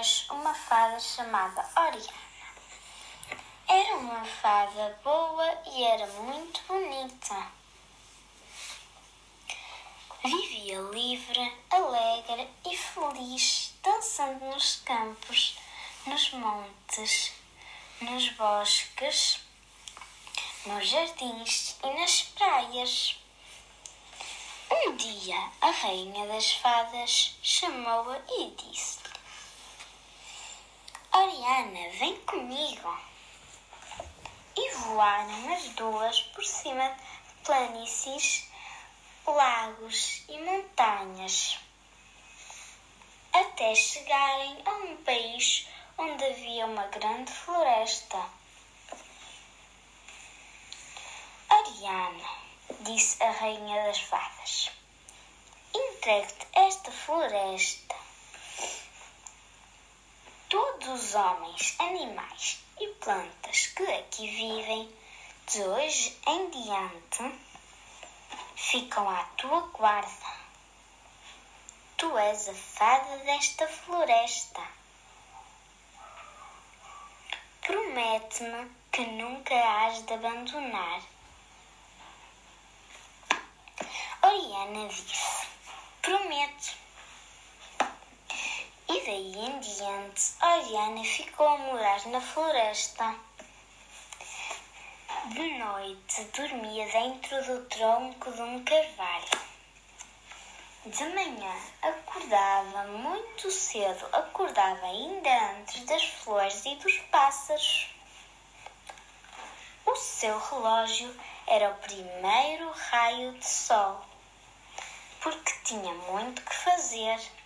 vez uma fada chamada Oriana. Era uma fada boa e era muito bonita. Vivia livre, alegre e feliz, dançando nos campos, nos montes, nos bosques, nos jardins e nas praias. Um dia, a rainha das fadas chamou-a e disse: Oriana, vem comigo. E voaram as duas por cima de planícies, lagos e montanhas, até chegarem a um país onde havia uma grande floresta. Oriana, disse a rainha das fadas, entregue-te esta floresta. Todos os homens, animais e plantas que aqui vivem, de hoje em diante, ficam à tua guarda. Tu és a fada desta floresta. Promete-me que nunca hás de abandonar. Oriana disse: Prometo. Daí em diante, Oriana ficou a morar na floresta. De noite dormia dentro do tronco de um carvalho. De manhã acordava muito cedo, acordava ainda antes das flores e dos pássaros. O seu relógio era o primeiro raio de sol, porque tinha muito que fazer.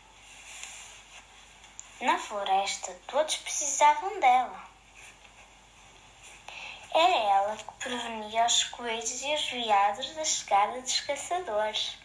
Na floresta todos precisavam dela. Era ela que prevenia os coelhos e os veados da chegada dos caçadores.